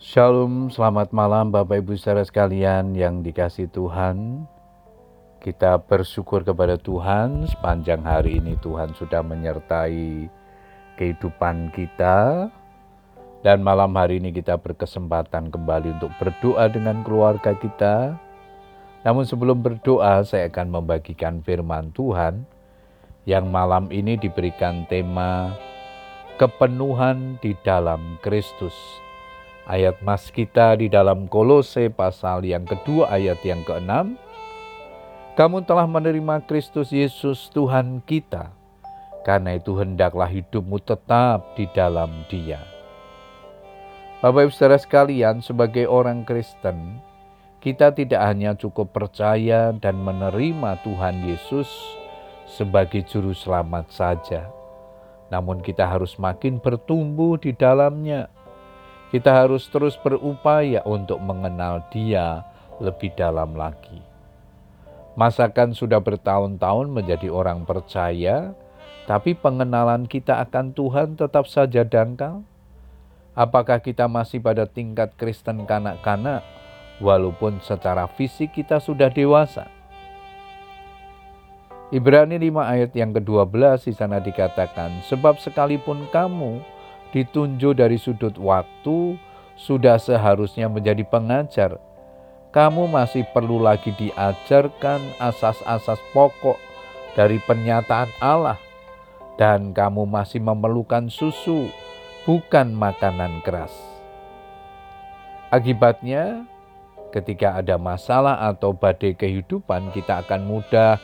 Shalom, selamat malam Bapak Ibu saudara sekalian yang dikasih Tuhan. Kita bersyukur kepada Tuhan sepanjang hari ini Tuhan sudah menyertai kehidupan kita. Dan malam hari ini kita berkesempatan kembali untuk berdoa dengan keluarga kita. Namun sebelum berdoa saya akan membagikan firman Tuhan yang malam ini diberikan tema kepenuhan di dalam Kristus Ayat mas kita di dalam Kolose pasal yang kedua ayat yang keenam. Kamu telah menerima Kristus Yesus Tuhan kita. Karena itu hendaklah hidupmu tetap di dalam dia. Bapak ibu saudara sekalian sebagai orang Kristen, kita tidak hanya cukup percaya dan menerima Tuhan Yesus sebagai juru selamat saja. Namun kita harus makin bertumbuh di dalamnya kita harus terus berupaya untuk mengenal Dia lebih dalam lagi. Masakan sudah bertahun-tahun menjadi orang percaya, tapi pengenalan kita akan Tuhan tetap saja dangkal? Apakah kita masih pada tingkat Kristen kanak-kanak, walaupun secara fisik kita sudah dewasa? Ibrani 5 ayat yang ke-12 di sana dikatakan, Sebab sekalipun kamu ditunjuk dari sudut waktu, sudah seharusnya menjadi pengajar. Kamu masih perlu lagi diajarkan asas-asas pokok dari pernyataan Allah, dan kamu masih memerlukan susu, bukan makanan keras. Akibatnya, ketika ada masalah atau badai kehidupan, kita akan mudah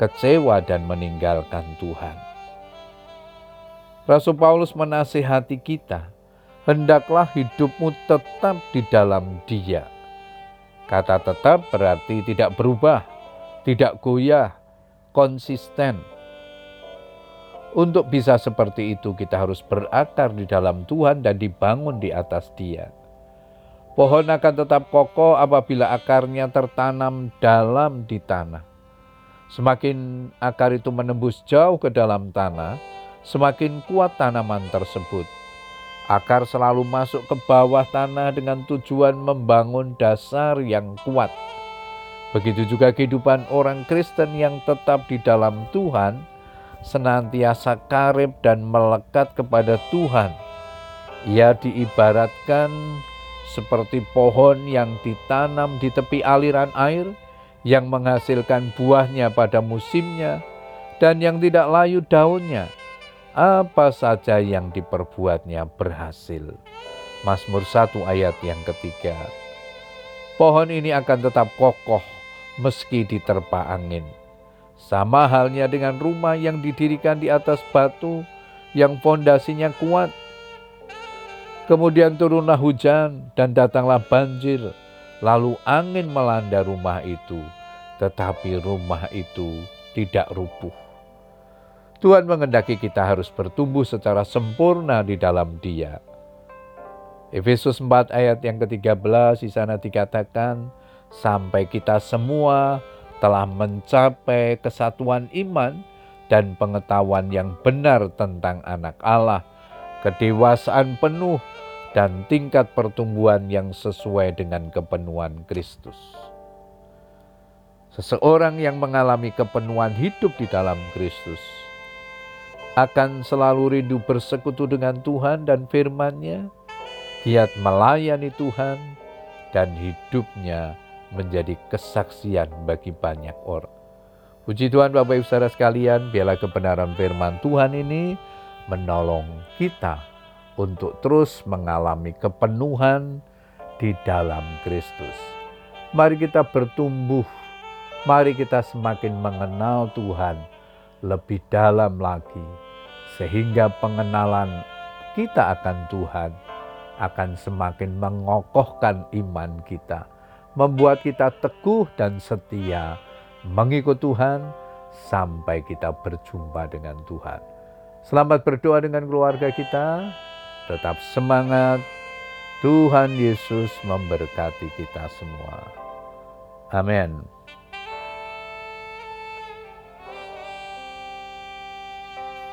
kecewa dan meninggalkan Tuhan. Rasul Paulus menasihati kita, hendaklah hidupmu tetap di dalam dia. Kata tetap berarti tidak berubah, tidak goyah, konsisten. Untuk bisa seperti itu kita harus berakar di dalam Tuhan dan dibangun di atas dia. Pohon akan tetap kokoh apabila akarnya tertanam dalam di tanah. Semakin akar itu menembus jauh ke dalam tanah, semakin kuat tanaman tersebut. Akar selalu masuk ke bawah tanah dengan tujuan membangun dasar yang kuat. Begitu juga kehidupan orang Kristen yang tetap di dalam Tuhan, senantiasa karib dan melekat kepada Tuhan. Ia diibaratkan seperti pohon yang ditanam di tepi aliran air, yang menghasilkan buahnya pada musimnya, dan yang tidak layu daunnya, apa saja yang diperbuatnya berhasil. Mazmur 1 ayat yang ketiga. Pohon ini akan tetap kokoh meski diterpa angin. Sama halnya dengan rumah yang didirikan di atas batu yang fondasinya kuat. Kemudian turunlah hujan dan datanglah banjir, lalu angin melanda rumah itu, tetapi rumah itu tidak rubuh. Tuhan mengendaki kita harus bertumbuh secara sempurna di dalam Dia. Efesus 4 ayat yang ke-13 di sana dikatakan, sampai kita semua telah mencapai kesatuan iman dan pengetahuan yang benar tentang anak Allah, kedewasaan penuh dan tingkat pertumbuhan yang sesuai dengan kepenuhan Kristus. Seseorang yang mengalami kepenuhan hidup di dalam Kristus akan selalu rindu bersekutu dengan Tuhan dan firman-Nya, giat melayani Tuhan, dan hidupnya menjadi kesaksian bagi banyak orang. Puji Tuhan Bapak Ibu Saudara sekalian, biarlah kebenaran firman Tuhan ini menolong kita untuk terus mengalami kepenuhan di dalam Kristus. Mari kita bertumbuh, mari kita semakin mengenal Tuhan lebih dalam lagi, sehingga pengenalan kita akan Tuhan akan semakin mengokohkan iman kita, membuat kita teguh dan setia mengikut Tuhan sampai kita berjumpa dengan Tuhan. Selamat berdoa dengan keluarga kita, tetap semangat. Tuhan Yesus memberkati kita semua. Amin.